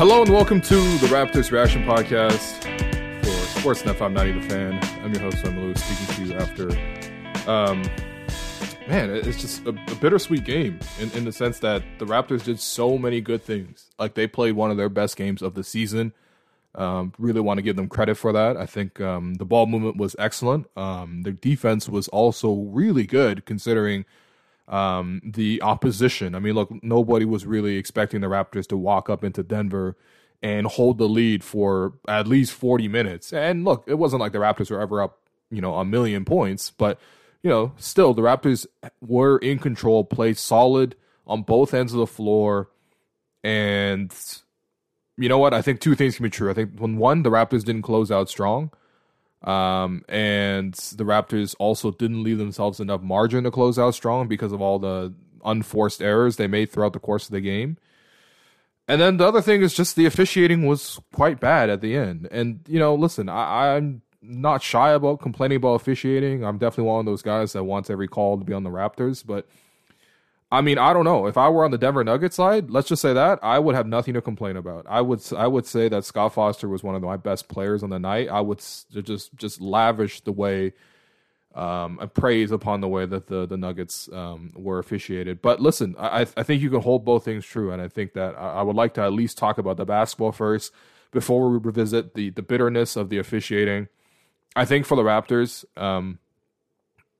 Hello and welcome to the Raptors Reaction Podcast for Sportsnet I'm not even a Fan. I'm your host, William Lou, speaking to you after. Um, man, it's just a, a bittersweet game in, in the sense that the Raptors did so many good things. Like they played one of their best games of the season. Um, really want to give them credit for that. I think um, the ball movement was excellent. Um, their defense was also really good considering um, the opposition. I mean, look, nobody was really expecting the Raptors to walk up into Denver and hold the lead for at least 40 minutes. And look, it wasn't like the Raptors were ever up, you know, a million points, but you know, still the Raptors were in control, played solid on both ends of the floor, and you know what? I think two things can be true. I think when one, the Raptors didn't close out strong, um, and the Raptors also didn't leave themselves enough margin to close out strong because of all the unforced errors they made throughout the course of the game. And then the other thing is just the officiating was quite bad at the end. And you know, listen, I, I'm not shy about complaining about officiating. I'm definitely one of those guys that wants every call to be on the Raptors, but I mean, I don't know. If I were on the Denver Nuggets side, let's just say that I would have nothing to complain about. I would I would say that Scott Foster was one of my best players on the night. I would just just lavish the way um, praise upon the way that the the Nuggets um, were officiated. But listen, I I think you can hold both things true, and I think that I, I would like to at least talk about the basketball first before we revisit the the bitterness of the officiating. I think for the Raptors, um,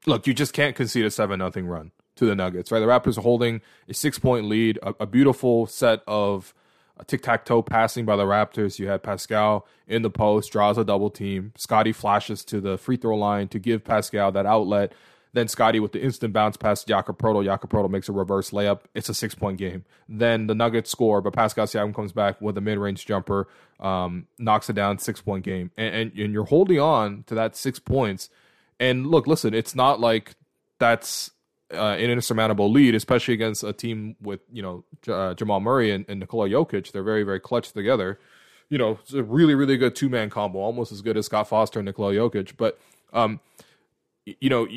look, you just can't concede a seven nothing run to the Nuggets, right? The Raptors are holding a six point lead, a, a beautiful set of tic tac toe passing by the Raptors. You had Pascal in the post, draws a double team. Scottie flashes to the free throw line to give Pascal that outlet. Then Scottie with the instant bounce pass to. Jakob Poeltl makes a reverse layup. It's a six point game. Then the Nuggets score, but Pascal Siakam comes back with a mid range jumper, um, knocks it down, six point game. And, and, and you're holding on to that six points. And look, listen, it's not like that's uh, an insurmountable lead, especially against a team with you know uh, Jamal Murray and, and Nikola Jokic. They're very very clutch together. You know, it's a really really good two man combo, almost as good as Scott Foster and Nikola Jokic. But um, you know,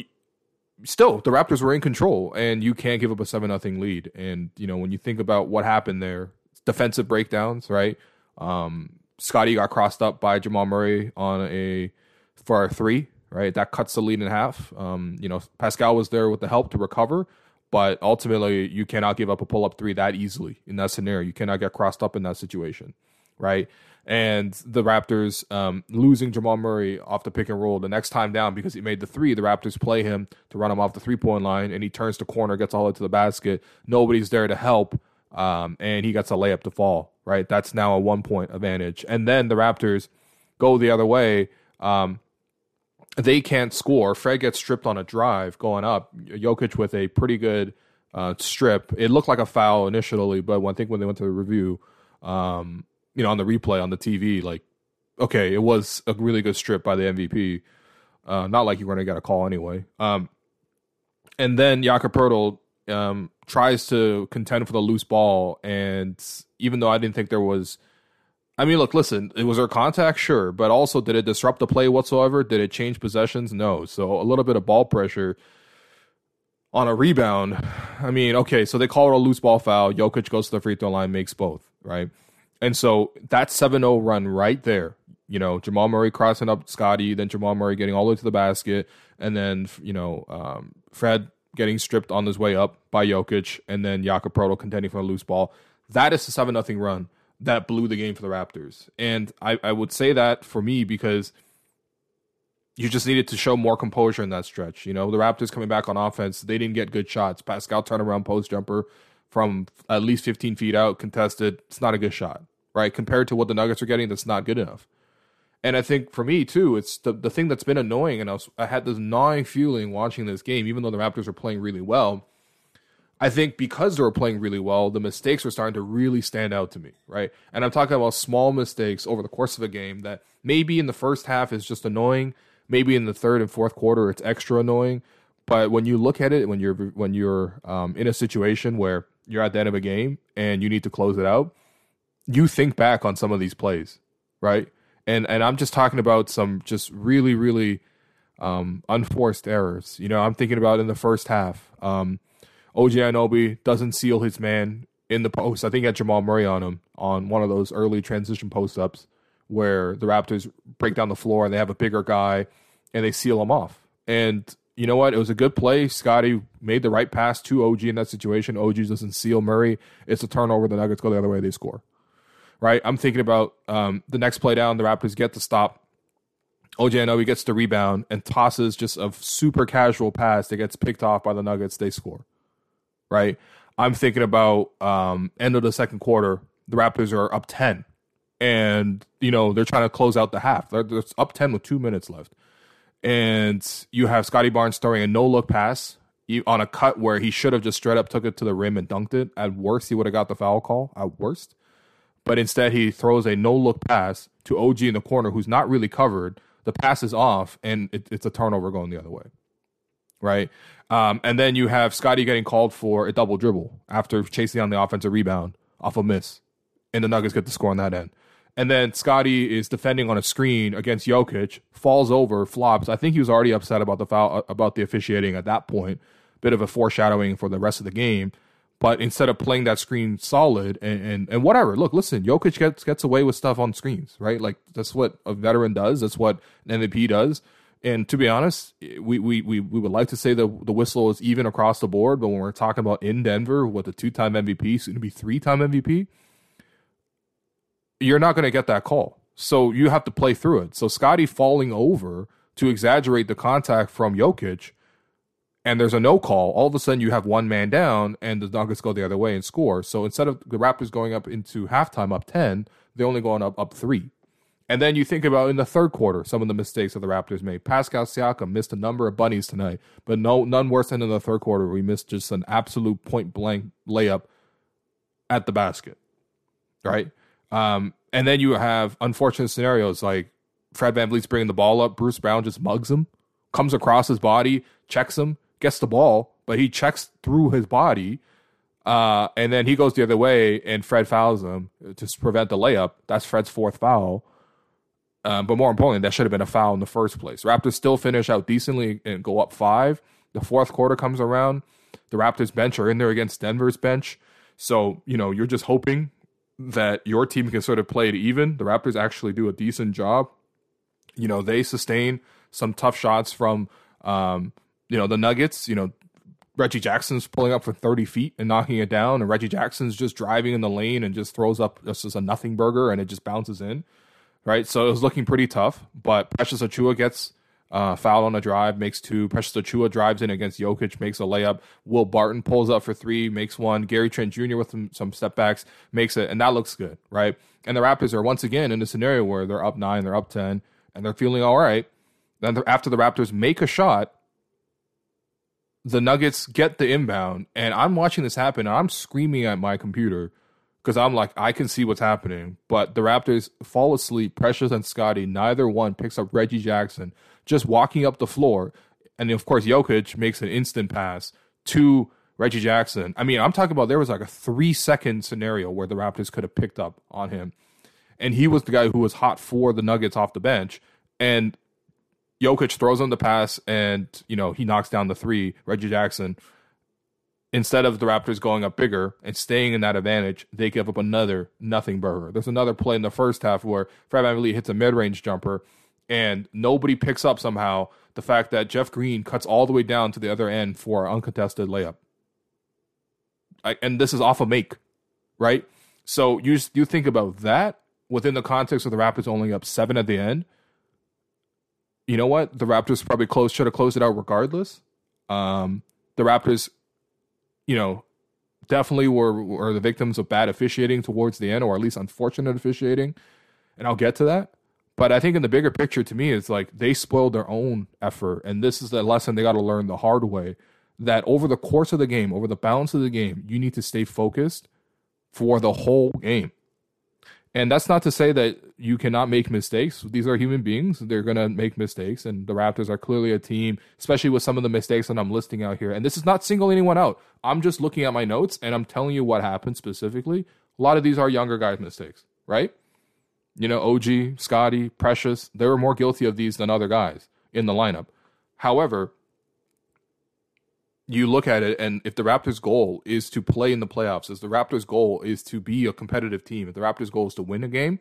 still the Raptors were in control, and you can't give up a seven nothing lead. And you know, when you think about what happened there, defensive breakdowns, right? Um, Scottie got crossed up by Jamal Murray on a for a three, right? That cuts the lead in half. Um, you know, Pascal was there with the help to recover, but ultimately you cannot give up a pull up three that easily in that scenario. You cannot get crossed up in that situation, right? and the Raptors um, losing Jamal Murray off the pick and roll the next time down because he made the three. The Raptors play him to run him off the three point line, and he turns the corner, gets all the way to the basket. Nobody's there to help, um, and he gets a layup to fall. Right, that's now a one point advantage. And then the Raptors go the other way. Um, they can't score. Fred gets stripped on a drive going up. Jokic with a pretty good uh, strip. It looked like a foul initially, but I think when they went to the review, um, you know, on the replay on the TV, like, okay, it was a really good strip by the MVP. Uh, not like you're going to get a call anyway. Um, and then Jakob um, tries to contend for the loose ball, and even though I didn't think there was, I mean, look, listen, it was there contact, sure, but also did it disrupt the play whatsoever? Did it change possessions? No. So a little bit of ball pressure on a rebound. I mean, okay, so they call it a loose ball foul. Jokic goes to the free throw line, makes both, right? And so that 7 0 run right there, you know, Jamal Murray crossing up Scottie, then Jamal Murray getting all the way to the basket, and then, you know, um, Fred getting stripped on his way up by Jokic, and then Jakob Poeltl contending for a loose ball. That is the 7 0 run that blew the game for the Raptors. And I, I would say that for me because you just needed to show more composure in that stretch. You know, the Raptors coming back on offense, they didn't get good shots. Pascal turnaround post jumper from at least 15 feet out, contested. It's not a good shot right? Compared to what the Nuggets are getting, that's not good enough. And I think for me too, it's the the thing that's been annoying, and I was I had this gnawing feeling watching this game, even though the Raptors are playing really well. I think because they were playing really well, the mistakes were starting to really stand out to me, right? And I'm talking about small mistakes over the course of a game that maybe in the first half is just annoying, maybe in the third and fourth quarter it's extra annoying. But when you look at it, when you're when you're um, in a situation where you're at the end of a game and you need to close it out, you think back on some of these plays, right? And and I'm just talking about some just really really um, unforced errors. You know, I'm thinking about in the first half. Um, OG Anunoby doesn't seal his man in the post. I think had Jamal Murray on him on one of those early transition post ups where the Raptors break down the floor and they have a bigger guy and they seal him off. And you know what? It was a good play. Scottie made the right pass to OG in that situation. OG doesn't seal Murray. It's a turnover. The Nuggets go the other way. They score. Right? I'm thinking about um, the next play down. The Raptors get to stop. OG Anunoby gets the rebound and tosses just a super casual pass that gets picked off by the Nuggets. They score. Right? I'm thinking about um, end of the second quarter. The Raptors are up 10 and you know they're trying to close out the half. They're, they're up ten with two minutes left, and you have Scottie Barnes throwing a no look pass on a cut where he should have just straight up took it to the rim and dunked it. At worst, he would have got the foul call. At worst, but instead he throws a no look pass to OG in the corner, who's not really covered. The pass is off, and it, it's a turnover going the other way, right? Um, and then you have Scottie getting called for a double dribble after chasing on the offensive rebound off a miss, and the Nuggets get the score on that end. And then Scottie is defending on a screen against Jokic, falls over, flops. I think he was already upset about the foul, about the officiating at that point. Bit of a foreshadowing for the rest of the game. But instead of playing that screen solid and, and, and whatever, look, listen, Jokic gets gets away with stuff on screens, right? Like that's what a veteran does. That's what an MVP does. And to be honest, we, we, we, we would like to say the the whistle is even across the board, but when we're talking about in Denver with a two time MVP, soon to be three time MVP, you're not going to get that call. So you have to play through it. So Scottie falling over to exaggerate the contact from Jokic, and there's a no call. All of a sudden, you have one man down, and the Nuggets go the other way and score. So instead of the Raptors going up into halftime up ten, they're only going up up three. And then you think about in the third quarter, some of the mistakes that the Raptors made. Pascal Siakam missed a number of bunnies tonight, but no none worse than in the third quarter. We missed just an absolute point blank layup at the basket. Right? Um, and then you have unfortunate scenarios like Fred Van VanVleet's bringing the ball up, Bruce Brown just mugs him, comes across his body, checks him, gets the ball, but he checks through his body. Uh, and then he goes the other way, and Fred fouls him to prevent the layup. That's Fred's fourth foul. Um, but more importantly, that should have been a foul in the first place. Raptors still finish out decently and go up five. The fourth quarter comes around. The Raptors bench are in there against Denver's bench. So, you know, you're just hoping that your team can sort of play it even. The Raptors actually do a decent job. You know, they sustain some tough shots from, um, you know, the Nuggets. You know, Reggie Jackson's pulling up for 30 feet and knocking it down, and Reggie Jackson's just driving in the lane and just throws up just as a nothing burger and it just bounces in. Right. So it was looking pretty tough, but Precious Achiuwa gets uh, foul on a drive, makes two. Precious Achiuwa drives in against Jokic, makes a layup. Will Barton pulls up for three, makes one. Gary Trent Jr. with some, some step backs makes it, and that looks good, right? And the Raptors are once again in a scenario where they're up nine, they're up 10, and they're feeling all right. Then after the Raptors make a shot, the Nuggets get the inbound, and I'm watching this happen, I'm screaming at my computer because I'm like, I can see what's happening. But the Raptors fall asleep. Precious and Scottie, neither one picks up Reggie Jackson just walking up the floor. And of course, Jokic makes an instant pass to Reggie Jackson. I mean, I'm talking about there was like a three second scenario where the Raptors could have picked up on him. And he was the guy who was hot for the Nuggets off the bench. And Jokic throws him the pass and, you know, he knocks down the three. Reggie Jackson instead of the Raptors going up bigger and staying in that advantage, they give up another nothing burger. There's another play in the first half where Fred VanVleet hits a mid range jumper and nobody picks up somehow the fact that Jeff Green cuts all the way down to the other end for an uncontested layup. I, and this is off a make, right? So you you think about that within the context of the Raptors only up seven at the end. You know what? The Raptors probably closed should have closed it out regardless. Um, the Raptors you know, definitely were were the victims of bad officiating towards the end, or at least unfortunate officiating. And I'll get to that. But I think in the bigger picture, to me, it's like they spoiled their own effort, and this is the lesson they got to learn the hard way. That over the course of the game, over the balance of the game, you need to stay focused for the whole game. And that's not to say that you cannot make mistakes. These are human beings. They're going to make mistakes. And the Raptors are clearly a team, especially with some of the mistakes that I'm listing out here. And this is not singling anyone out. I'm just looking at my notes and I'm telling you what happened specifically. A lot of these are younger guys' mistakes, right? You know, OG, Scottie, Precious, they were more guilty of these than other guys in the lineup. However, you look at it, and if the Raptors' goal is to play in the playoffs, if the Raptors' goal is to be a competitive team, if the Raptors' goal is to win a game,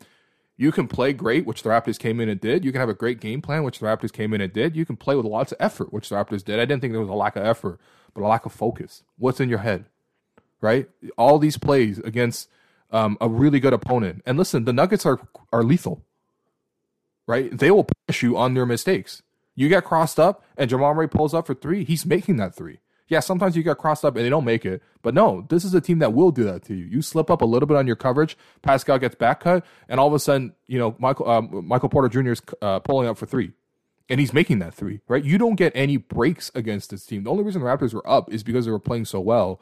you can play great, which the Raptors came in and did. You can have a great game plan, which the Raptors came in and did. You can play with lots of effort, which the Raptors did. I didn't think there was a lack of effort, but a lack of focus. What's in your head, right? All these plays against um, a really good opponent. And listen, the Nuggets are are lethal, right? They will punish you on their mistakes. You get crossed up, and Jamal Murray pulls up for three. He's making that three yeah, sometimes you get crossed up and they don't make it. But no, this is a team that will do that to you. You slip up a little bit on your coverage, Pascal gets back cut, and all of a sudden, you know, Michael um, Michael Porter Jr. is uh, pulling up for three, and he's making that three. Right? You don't get any breaks against this team. The only reason the Raptors were up is because they were playing so well.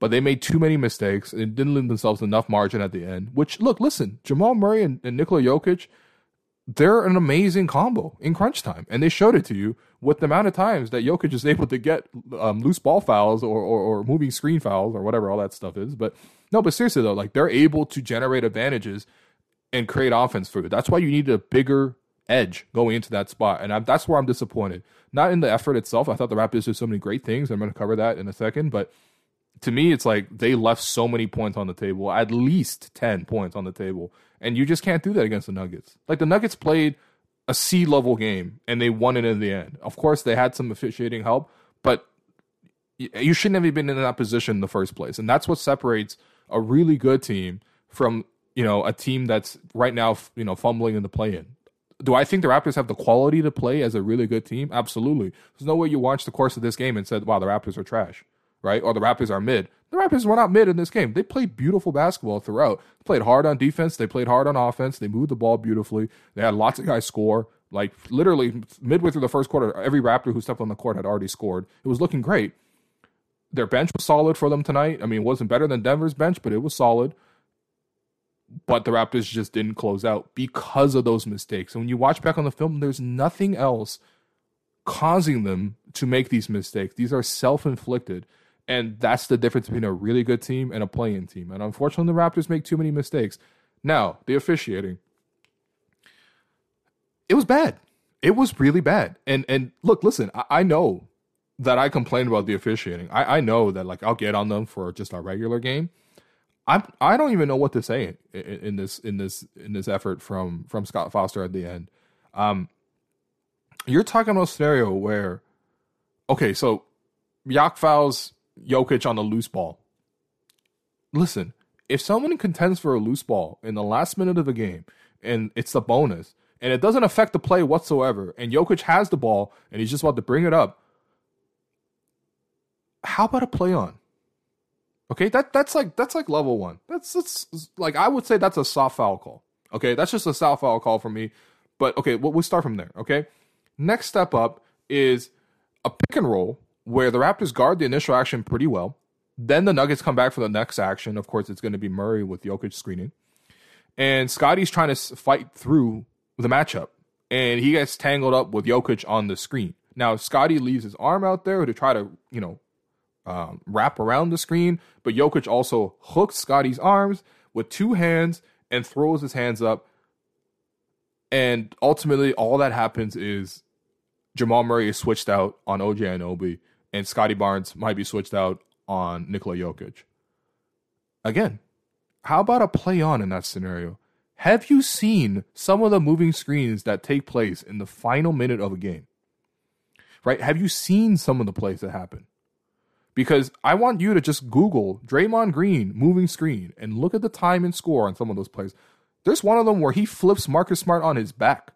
But they made too many mistakes and didn't leave themselves enough margin at the end. Which, look, listen, Jamal Murray and, and Nikola Jokic, they're an amazing combo in crunch time, and they showed it to you with the amount of times that Jokic is able to get um, loose ball fouls or, or, or moving screen fouls or whatever all that stuff is. But no, but seriously though, like they're able to generate advantages and create offense for you. That's why you need a bigger edge going into that spot, and I'm, that's where I'm disappointed. Not in the effort itself. I thought the Raptors did so many great things. I'm going to cover that in a second, but to me, it's like they left so many points on the table, at least 10 points on the table. And you just can't do that against the Nuggets. Like the Nuggets played a C level game and they won it in the end. Of course, they had some officiating help, but you shouldn't have even been in that position in the first place. And that's what separates a really good team from, you know, a team that's right now, you know, fumbling in the play in. Do I think the Raptors have the quality to play as a really good team? Absolutely. There's no way you watched the course of this game and said, wow, the Raptors are trash right? Or the Raptors are mid. The Raptors were not mid in this game. They played beautiful basketball throughout. They played hard on defense. They played hard on offense. They moved the ball beautifully. They had lots of guys score. Like literally midway through the first quarter, every Raptor who stepped on the court had already scored. It was looking great. Their bench was solid for them tonight. I mean, it wasn't better than Denver's bench, but it was solid. But the Raptors just didn't close out because of those mistakes. And when you watch back on the film, there's nothing else causing them to make these mistakes. These are self inflicted. And that's the difference between a really good team and a playing team. And unfortunately, the Raptors make too many mistakes. Now, the officiating. It was bad. It was really bad. And and look, listen, I, I know that I complain about the officiating. I, I know that like I'll get on them for just a regular game. I'm I don't even know what to say in, in, this in this in this effort from from Scott Foster at the end. Um, you're talking about a scenario where, okay, so Yak fouls Jokic on the loose ball. Listen, if someone contends for a loose ball in the last minute of the game and it's a bonus and it doesn't affect the play whatsoever and Jokic has the ball and he's just about to bring it up, how about a play on? Okay, that that's like that's like level one. That's that's like I would say that's a soft foul call. Okay, that's just a soft foul call for me. But okay, we'll, we'll start from there. Okay, next step up is a pick and roll where the Raptors guard the initial action pretty well. Then the Nuggets come back for the next action. Of course, it's going to be Murray with Jokic screening. And Scottie's trying to fight through the matchup. And he gets tangled up with Jokic on the screen. Now, Scottie leaves his arm out there to try to, you know, um, wrap around the screen. But Jokic also hooks Scottie's arms with two hands and throws his hands up. And ultimately, all that happens is Jamal Murray is switched out on OG Anunoby and Scottie Barnes might be switched out on Nikola Jokic. Again, how about a play on in that scenario? Have you seen some of the moving screens that take place in the final minute of a game? Right? Have you seen some of the plays that happen? Because I want you to just Google Draymond Green moving screen and look at the time and score on some of those plays. There's one of them where he flips Marcus Smart on his back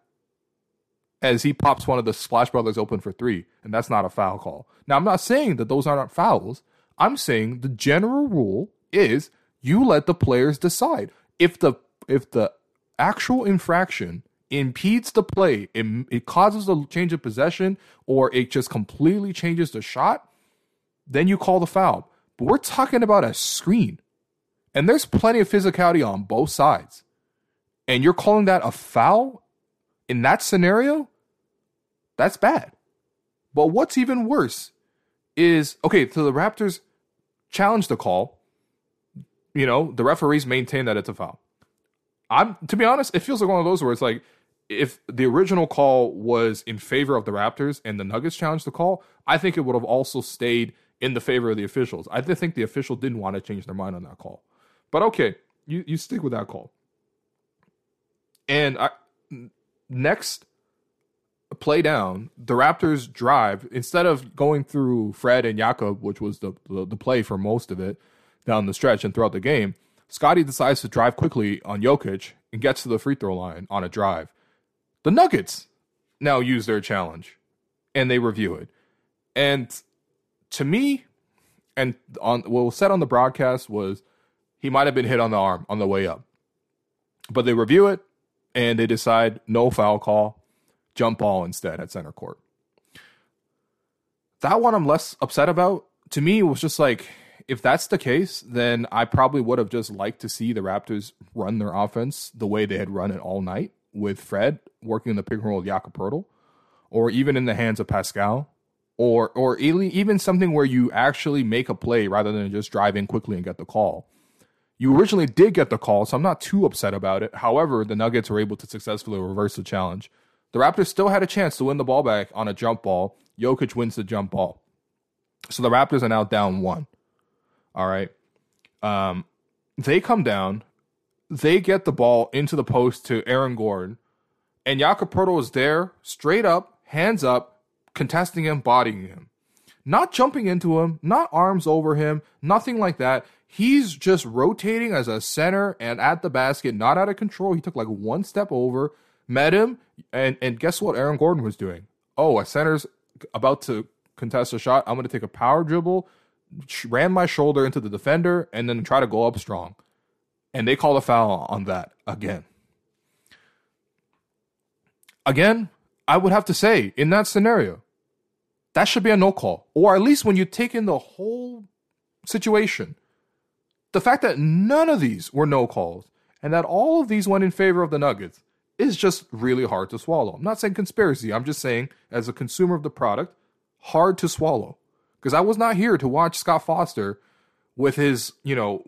as he pops one of the Splash Brothers open for three, and that's not a foul call. Now, I'm not saying that those aren't fouls. I'm saying the general rule is you let the players decide. If the if the actual infraction impedes the play, it, it causes a change of possession, or it just completely changes the shot, then you call the foul. But we're talking about a screen, and there's plenty of physicality on both sides, and you're calling that a foul in that scenario, that's bad. But what's even worse is okay, so the Raptors challenge the call. You know, the referees maintain that it's a foul. I'm to be honest, it feels like one of those where it's like if the original call was in favor of the Raptors and the Nuggets challenged the call, I think it would have also stayed in the favor of the officials. I think the official didn't want to change their mind on that call. But okay, you, you stick with that call. And I, next play down, the Raptors drive instead of going through Fred and Jakob, which was the, the, the play for most of it down the stretch and throughout the game. Scottie decides to drive quickly on Jokic and gets to the free throw line on a drive. The Nuggets now use their challenge and they review it. And to me, and on what was said on the broadcast was he might have been hit on the arm on the way up. But they review it and they decide no foul call, jump ball instead at center court. That one I'm less upset about. To me, it was just like, if that's the case, then I probably would have just liked to see the Raptors run their offense the way they had run it all night with Fred working in the pick and roll with Jakob Poeltl, or even in the hands of Pascal, or or even something where you actually make a play rather than just drive in quickly and get the call. You originally did get the call, so I'm not too upset about it. However, the Nuggets were able to successfully reverse the challenge. The Raptors still had a chance to win the ball back on a jump ball. Jokic wins the jump ball. So the Raptors are now down one. All right. Um, they come down. They get the ball into the post to Aaron Gordon. And Jakob Poeltl is there, straight up, hands up, contesting him, bodying him. Not jumping into him, not arms over him, nothing like that. He's just rotating as a center and at the basket, not out of control. He took like one step over, met him, and and guess what Aaron Gordon was doing? Oh, a center's about to contest a shot. I'm going to take a power dribble, ran my shoulder into the defender, and then try to go up strong. And they call a foul on that again. Again, I would have to say in that scenario, that should be a no call. Or at least when you take in the whole situation, the fact that none of these were no calls and that all of these went in favor of the Nuggets is just really hard to swallow. I'm not saying conspiracy, I'm just saying, as a consumer of the product, hard to swallow. Because I was not here to watch Scott Foster with his, you know,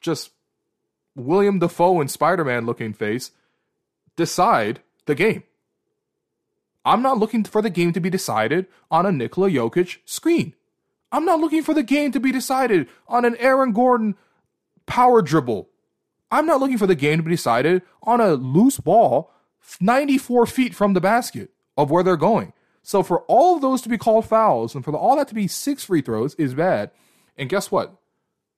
just William Dafoe and Spider Man looking face decide the game. I'm not looking for the game to be decided on a Nikola Jokic screen. I'm not looking for the game to be decided on an Aaron Gordon power dribble. I'm not looking for the game to be decided on a loose ball 94 feet from the basket of where they're going. So for all of those to be called fouls and for all that to be six free throws is bad. And guess what?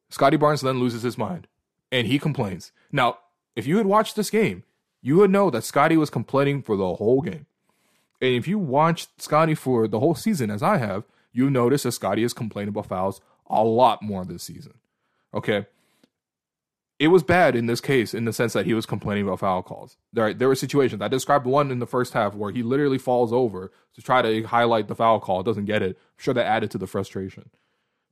Scottie Barnes then loses his mind and he complains. Now, if you had watched this game, you would know that Scottie was complaining for the whole game. And if you watched Scottie for the whole season, as I have, you notice that Scottie has complained about fouls a lot more this season. Okay. It was bad in this case in the sense that he was complaining about foul calls. There, there were situations. I described one in the first half where he literally falls over to try to highlight the foul call, doesn't get it. I'm sure that added to the frustration.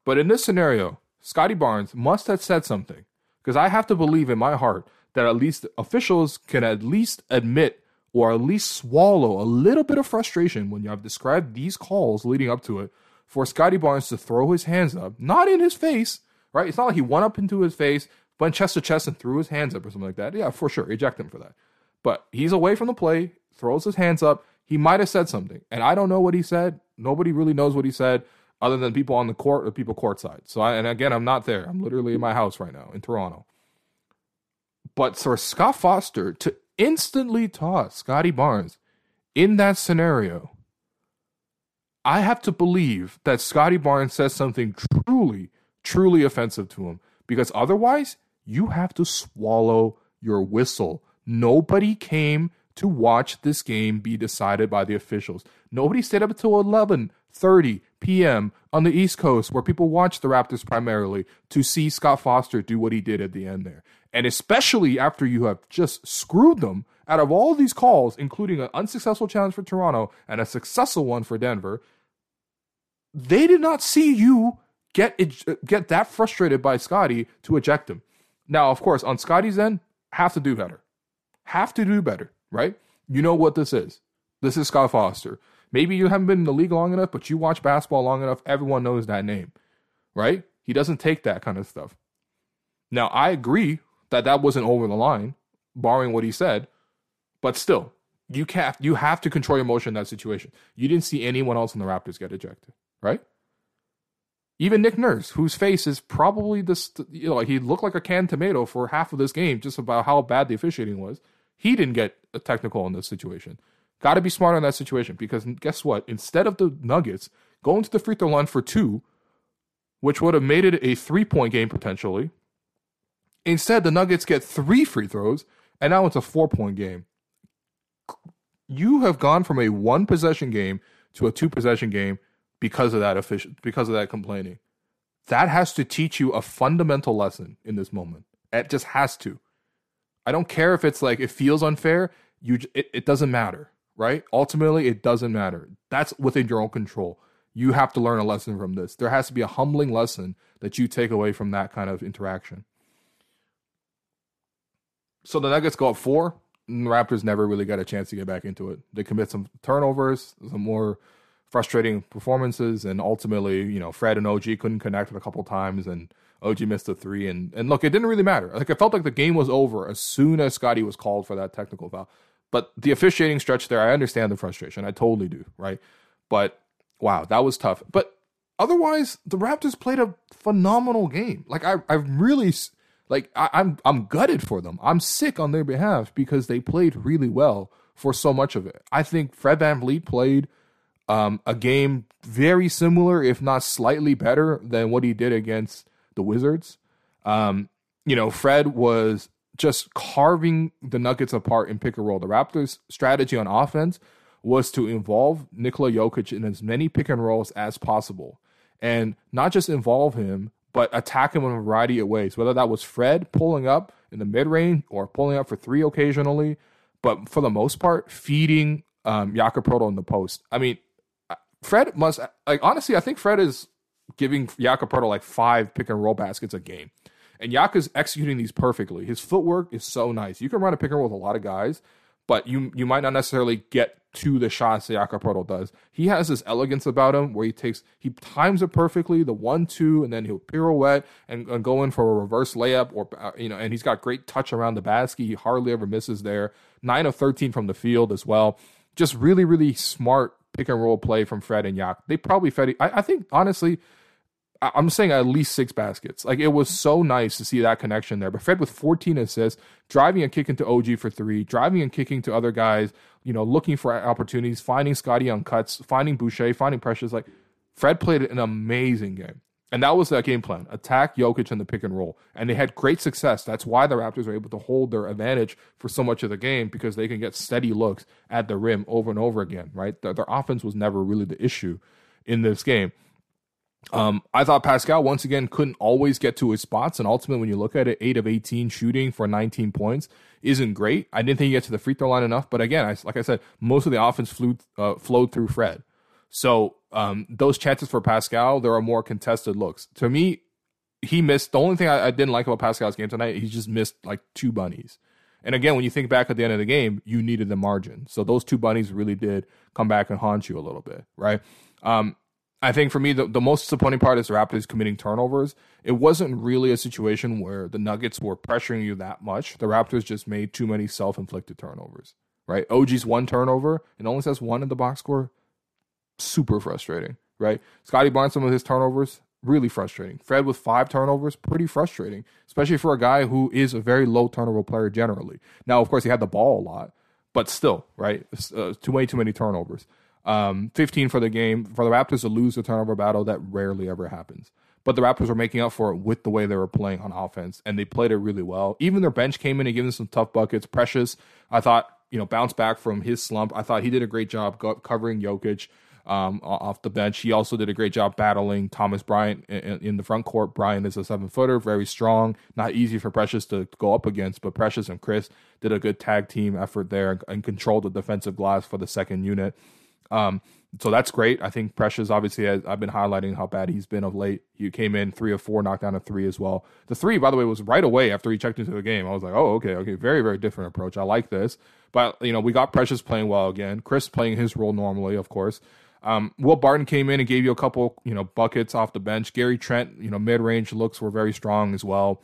But in this scenario, Scottie Barnes must have said something because I have to believe in my heart that at least officials can at least admit or at least swallow a little bit of frustration when you have described these calls leading up to it for Scottie Barnes to throw his hands up, not in his face, right? It's not like he went up into his face, went chest to chest and threw his hands up or something like that. Yeah, for sure, eject him for that. But he's away from the play, throws his hands up. He might have said something, and I don't know what he said. Nobody really knows what he said, other than people on the court or people courtside. So, I, and again, I'm not there. I'm literally in my house right now in Toronto. But for Scott Foster to instantly toss Scottie Barnes in that scenario I have to believe that Scottie Barnes says something truly, truly offensive to him because otherwise you have to swallow your whistle. Nobody came to watch this game be decided by the officials. Nobody stayed up until 11:30 p.m. on the East Coast where people watch the Raptors primarily to see Scott Foster do what he did at the end there. And especially after you have just screwed them out of all these calls, including an unsuccessful challenge for Toronto and a successful one for Denver, they did not see you get uh, get that frustrated by Scottie to eject him. Now, of course, on Scottie's end, have to do better. Have to do better, right? You know what this is. This is Scott Foster. Maybe you haven't been in the league long enough, but you watch basketball long enough, everyone knows that name, right? He doesn't take that kind of stuff. Now, I agree that that wasn't over the line, barring what he said, but still, you can't you have to control your emotion in that situation. You didn't see anyone else in the Raptors get ejected right? Even Nick Nurse, whose face is probably this, you know, he looked like a canned tomato for half of this game, just about how bad the officiating was. He didn't get a technical in this situation. Got to be smart in that situation because guess what? Instead of the Nuggets going to the free throw line for two, which would have made it a three point game potentially, instead the Nuggets get three free throws and now it's a four point game. You have gone from a one possession game to a two possession game because of that official because of that complaining. That has to teach you a fundamental lesson in this moment. It just has to. I don't care if it's like it feels unfair. You it, it doesn't matter, right? Ultimately, it doesn't matter. That's within your own control. You have to learn a lesson from this. There has to be a humbling lesson that you take away from that kind of interaction. So the Nuggets go up four. Raptors never really got a chance to get back into it. They commit some turnovers, some more frustrating performances, and ultimately, you know, Fred and OG couldn't connect a couple times, and OG missed a three. And and look, it didn't really matter. Like it felt like the game was over as soon as Scottie was called for that technical foul. But the officiating stretch there, I understand the frustration. I totally do, right? But wow, that was tough. But otherwise, the Raptors played a phenomenal game. Like I, I really like I, I'm I'm gutted for them. I'm sick on their behalf because they played really well for so much of it. I think Fred Van VanVleet played um, a game very similar, if not slightly better than what he did against the Wizards. Um, you know, Fred was just carving the Nuggets apart in pick and roll. The Raptors' strategy on offense was to involve Nikola Jokic in as many pick and rolls as possible, and not just involve him, but attack him in a variety of ways. Whether that was Fred pulling up in the mid range or pulling up for three occasionally, but for the most part, feeding um, Jakob in the post. I mean, Fred must like honestly. I think Fred is giving Jakob like five pick and roll baskets a game, and is executing these perfectly. His footwork is so nice. You can run a pick and roll with a lot of guys, but you you might not necessarily get to the shots that Poeltl does. He has this elegance about him where he takes he times it perfectly, the one two, and then he'll pirouette and, and go in for a reverse layup, or uh, you know, and he's got great touch around the basket. He hardly ever misses there. Nine of thirteen from the field as well. Just really really smart pick and roll play from Fred and Yak. They probably Fed. I, I think honestly, I'm saying at least six baskets. Like it was so nice to see that connection there. But Fred with 14 assists, driving and kicking to OG for three, driving and kicking to other guys, you know, looking for opportunities, finding Scottie on cuts, finding Boucher, finding Precious. Like Fred played an amazing game. And that was that game plan. Attack Jokic in the pick and roll. And they had great success. That's why the Raptors were able to hold their advantage for so much of the game because they can get steady looks at the rim over and over again, right? Their, their offense was never really the issue in this game. Um, I thought Pascal once again couldn't always get to his spots, and ultimately, when you look at it, eight of eighteen shooting for nineteen points isn't great. I didn't think he get to the free throw line enough, but again, I, like I said, most of the offense flew uh, flowed through Fred. So um, those chances for Pascal, there are more contested looks. To me, he missed the only thing I, I didn't like about Pascal's game tonight. He just missed like two bunnies. And again, when you think back at the end of the game, you needed the margin. So those two bunnies really did come back and haunt you a little bit, right? Um, I think for me, the, the most disappointing part is the Raptors committing turnovers. It wasn't really a situation where the Nuggets were pressuring you that much. The Raptors just made too many self inflicted turnovers, right? OG's one turnover and only says one in the box score. Super frustrating, right? Scottie Barnes, some of his turnovers, really frustrating. Fred with five turnovers, pretty frustrating, especially for a guy who is a very low turnover player generally. Now, of course, he had the ball a lot, but still, right? Uh, too many, too many turnovers. Um, 15 for the game. For the Raptors to lose the turnover battle, that rarely ever happens. But the Raptors were making up for it with the way they were playing on offense, and they played it really well. Even their bench came in and gave them some tough buckets. Precious, I thought, you know, bounced back from his slump. I thought he did a great job covering Jokic um, off the bench. He also did a great job battling Thomas Bryant in, in the front court. Bryant is a seven footer, very strong, not easy for Precious to go up against, but Precious and Chris did a good tag team effort there and controlled the defensive glass for the second unit. Um, so that's great. I think Precious, obviously, has, I've been highlighting how bad he's been of late. He came in three of four, knocked down a three as well. The three, by the way, was right away after he checked into the game. I was like, oh, okay, okay, very, very different approach. I like this. But, you know, we got Precious playing well again. Chris playing his role normally, of course. Um, Will Barton came in and gave you a couple, you know, buckets off the bench. Gary Trent, you know, mid range looks were very strong as well.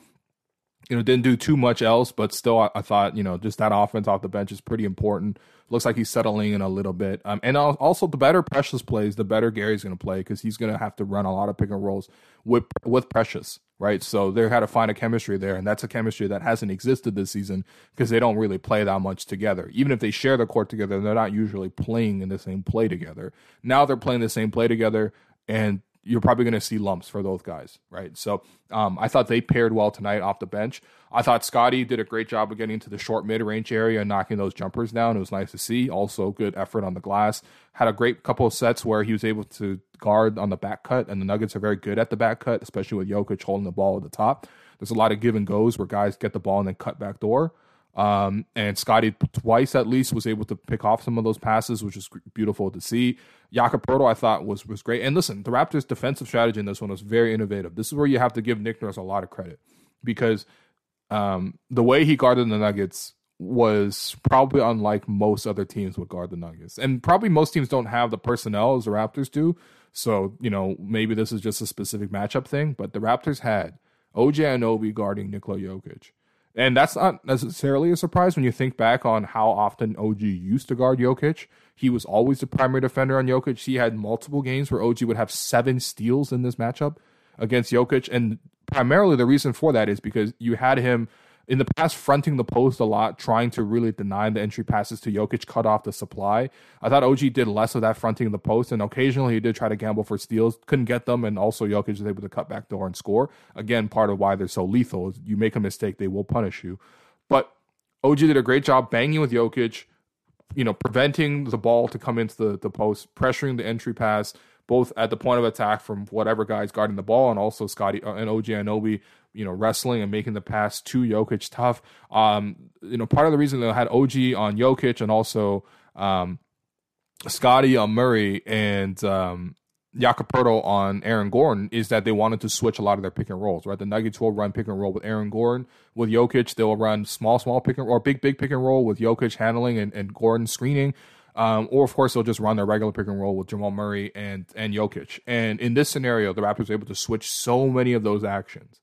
You know, didn't do too much else, but still, I, I, thought, you know, just that offense off the bench is pretty important. Looks like he's settling in a little bit. Um, and also, the better Precious plays, the better Gary's going to play because he's going to have to run a lot of pick and rolls with with Precious, right? So they had to find a chemistry there, and that's a chemistry that hasn't existed this season because they don't really play that much together. Even if they share the court together, they're not usually playing in the same play together. Now they're playing the same play together, and you're probably going to see lumps for those guys, right? So um, I thought they paired well tonight off the bench. I thought Scottie did a great job of getting to the short mid range area and knocking those jumpers down. It was nice to see. Also, good effort on the glass. Had a great couple of sets where he was able to guard on the back cut, and the Nuggets are very good at the back cut, especially with Jokic holding the ball at the top. There's a lot of give and goes where guys get the ball and then cut back door. Um, and Scottie twice at least was able to pick off some of those passes, which is beautiful to see. Jakob I thought was was great. And listen, the Raptors' defensive strategy in this one was very innovative. This is where you have to give Nick Nurse a lot of credit because um, the way he guarded the Nuggets was probably unlike most other teams would guard the Nuggets, and probably most teams don't have the personnel as the Raptors do. So you know maybe this is just a specific matchup thing, but the Raptors had OG Anunoby guarding Nikola Jokic. And that's not necessarily a surprise when you think back on how often OG used to guard Jokic. He was always the primary defender on Jokic. He had multiple games where OG would have seven steals in this matchup against Jokic. And primarily the reason for that is because you had him in the past fronting the post a lot, trying to really deny the entry passes to Jokic, cut off the supply. I thought OG did less of that fronting the post, and occasionally he did try to gamble for steals, couldn't get them, and also Jokic was able to cut back door and score. Again, part of why they're so lethal is you make a mistake, they will punish you. But OG did a great job banging with Jokic, you know, preventing the ball to come into the, the post, pressuring the entry pass, both at the point of attack from whatever guy's guarding the ball, and also Scottie uh, and OG Anunoby you know, wrestling and making the pass to Jokic tough. Um, you know, part of the reason they had OG on Jokic and also um, Scottie on Murray and um, Jakob on Aaron Gordon is that they wanted to switch a lot of their pick and rolls, right? The Nuggets will run pick and roll with Aaron Gordon. With Jokic, they'll run small, small pick and or big, big pick and roll with Jokic handling and, and Gordon screening. Um, or of course they'll just run their regular pick and roll with Jamal Murray and and Jokic. And in this scenario, the Raptors able to switch so many of those actions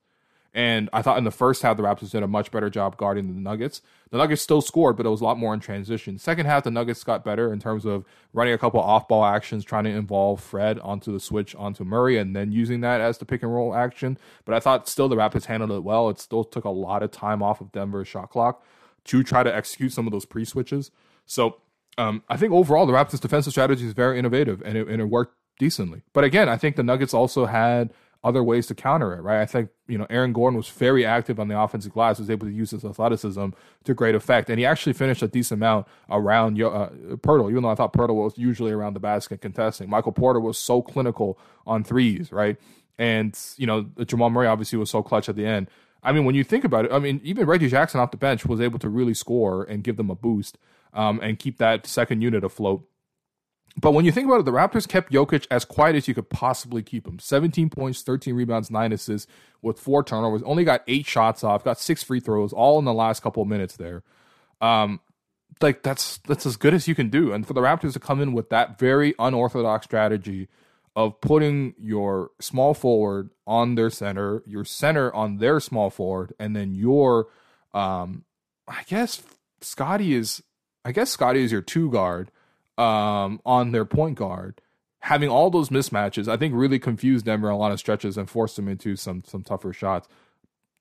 and I thought in the first half the Raptors did a much better job guarding the Nuggets. The Nuggets still scored, but it was a lot more in transition. Second half, the Nuggets got better in terms of running a couple off ball actions, trying to involve Fred onto the switch onto Murray, and then using that as the pick and roll action. But I thought still the Raptors handled it well. It still took a lot of time off of Denver's shot clock to try to execute some of those pre switches. So um, I think overall the Raptors' defensive strategy is very innovative, and it, and it worked decently. But again, I think the Nuggets also had other ways to counter it, right? I think, you know, Aaron Gordon was very active on the offensive glass, was able to use his athleticism to great effect. And he actually finished a decent amount around uh, Poeltl, even though I thought Poeltl was usually around the basket contesting. Michael Porter was so clinical on threes, right? And, you know, Jamal Murray obviously was so clutch at the end. I mean, when you think about it, I mean, even Reggie Jackson off the bench was able to really score and give them a boost um, and keep that second unit afloat. But when you think about it, the Raptors kept Jokic as quiet as you could possibly keep him. 17 points, 13 rebounds, 9 assists with four turnovers. Only got eight shots off, got six free throws, all in the last couple of minutes there. Um, like that's that's as good as you can do. And for the Raptors to come in with that very unorthodox strategy of putting your small forward on their center, your center on their small forward, and then your um I guess Scottie is I guess Scottie is your two guard um, on their point guard, having all those mismatches, I think really confused Denver on a lot of stretches and forced them into some some tougher shots.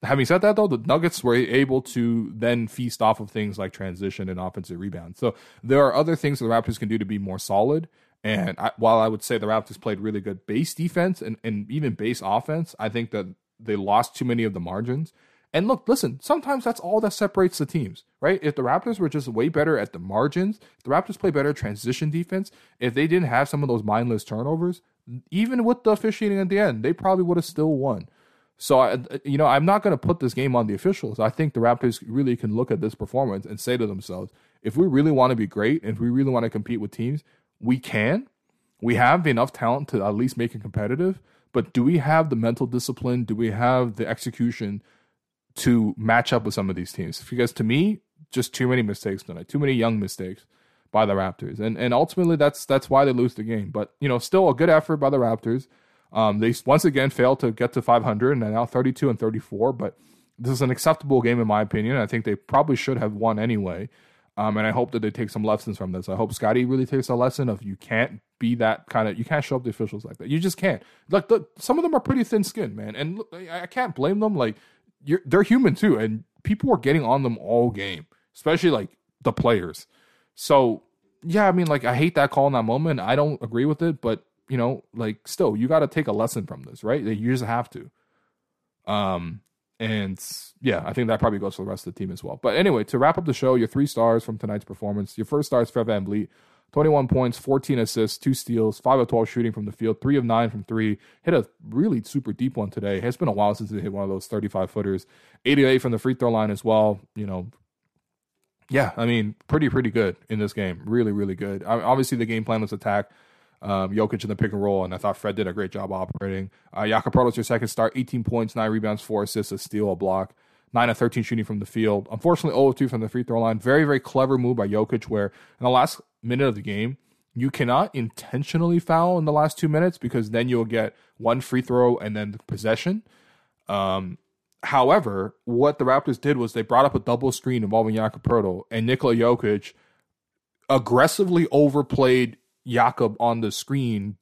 Having said that, though, the Nuggets were able to then feast off of things like transition and offensive rebound. So there are other things that the Raptors can do to be more solid. And I, while I would say the Raptors played really good base defense and, and even base offense, I think that they lost too many of the margins. And look, listen, sometimes that's all that separates the teams, right? If the Raptors were just way better at the margins, the Raptors play better transition defense, if they didn't have some of those mindless turnovers, even with the officiating at the end, they probably would have still won. So, I, you know, I'm not going to put this game on the officials. I think the Raptors really can look at this performance and say to themselves, if we really want to be great, and if we really want to compete with teams, we can. We have enough talent to at least make it competitive. But do we have the mental discipline? Do we have the execution to match up with some of these teams. Because to me, just too many mistakes tonight, too many young mistakes by the Raptors, and and ultimately that's that's why they lose the game. But you know, still a good effort by the Raptors. Um, they once again failed to get to 500 and now 32 and 34, but this is an acceptable game in my opinion. I think they probably should have won anyway. Um, and I hope that they take some lessons from this. I hope Scottie really takes a lesson of you can't be that kind of you can't show up the officials like that. You just can't. Like the, some of them are pretty thin skinned, man, and look, I can't blame them. Like they're human too, and people were getting on them all game, especially like the players. So yeah, I mean, like I hate that call in that moment. I don't agree with it, but you know, like still, you got to take a lesson from this, right? You just have to. Um, and yeah, I think that probably goes for the rest of the team as well. But anyway, to wrap up the show, your three stars from tonight's performance. Your first star is Fred VanVleet. 21 points, 14 assists, two steals, 5 of 12 shooting from the field, 3 of 9 from 3. Hit a really super deep one today. It's been a while since he hit one of those 35 footers. 88 from the free throw line as well. You know, yeah, I mean, pretty, pretty good in this game. Really, really good. Obviously, the game plan was attack um, Jokic in the pick and roll, and I thought Fred did a great job operating. Uh, Jakob your second start, 18 points, 9 rebounds, 4 assists, a steal, a block. 9 of 13 shooting from the field. Unfortunately, 0 2 from the free throw line. Very, very clever move by Jokic, where in the last minute of the game, you cannot intentionally foul in the last two minutes because then you'll get one free throw and then possession. Um, however, what the Raptors did was they brought up a double screen involving Jakob Poeltl, and Nikola Jokic aggressively overplayed Jakob on the screen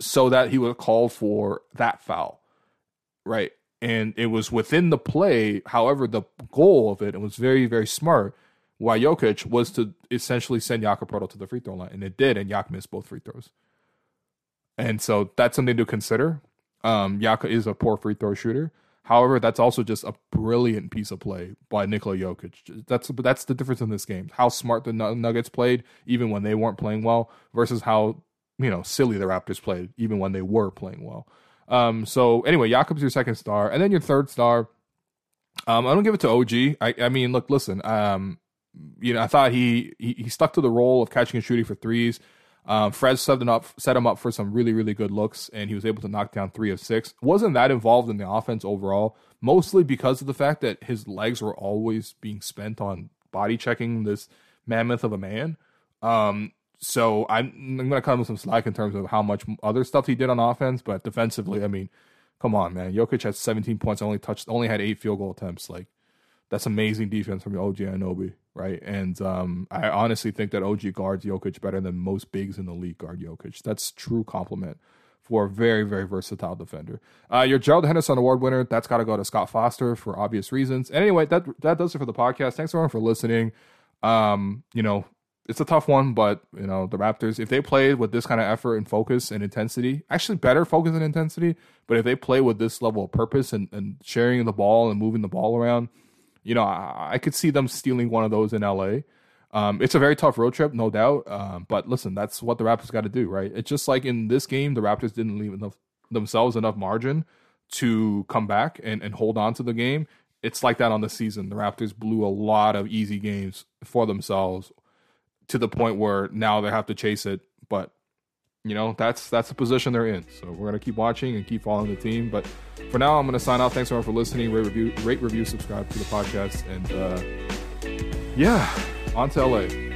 so that he would call for that foul. Right. And it was within the play. However, the goal of it, it was very, very smart. Why Jokic was to essentially send Jakob to the free throw line. And it did. And Jakob missed both free throws. And so that's something to consider. Um, Jakob is a poor free throw shooter. However, that's also just a brilliant piece of play by Nikola Jokic. That's that's the difference in this game. How smart the Nuggets played, even when they weren't playing well, versus how you know silly the Raptors played, even when they were playing well. Um, so anyway, Jakob's your second star, and then your third star. Um, I don't give it to OG. I, I mean, look, listen. Um, you know, I thought he, he he stuck to the role of catching and shooting for threes. Um, Fred set him up set him up for some really really good looks, and he was able to knock down three of six. wasn't that involved in the offense overall, mostly because of the fact that his legs were always being spent on body checking this mammoth of a man. Um, so I'm, I'm going to cut him some slack in terms of how much other stuff he did on offense, but defensively, I mean, come on, man. Jokic had 17 points, only touched, only had eight field goal attempts. Like that's amazing defense from OG Anunoby right? And um, I honestly think that OG guards Jokic better than most bigs in the league guard Jokic. That's true compliment for a very, very versatile defender. Uh, your Gerald Henderson Award winner, that's got to go to Scott Foster for obvious reasons. Anyway, that that does it for the podcast. Thanks everyone for listening. Um, you know, it's a tough one, but you know the Raptors, if they play with this kind of effort and focus and intensity, actually better focus and intensity, but if they play with this level of purpose and, and sharing the ball and moving the ball around, you know, I, I could see them stealing one of those in LA. Um, it's a very tough road trip, no doubt. Um, but listen, that's what the Raptors got to do, right? It's just like in this game, the Raptors didn't leave enough themselves enough margin to come back and, and hold on to the game. It's like that on the season. The Raptors blew a lot of easy games for themselves to the point where now they have to chase it. But you know that's that's the position they're in. So we're gonna keep watching and keep following the team. But for now, I'm gonna sign off. Thanks everyone for listening. Rate review, rate review, subscribe to the podcast, and uh, yeah, on to LA.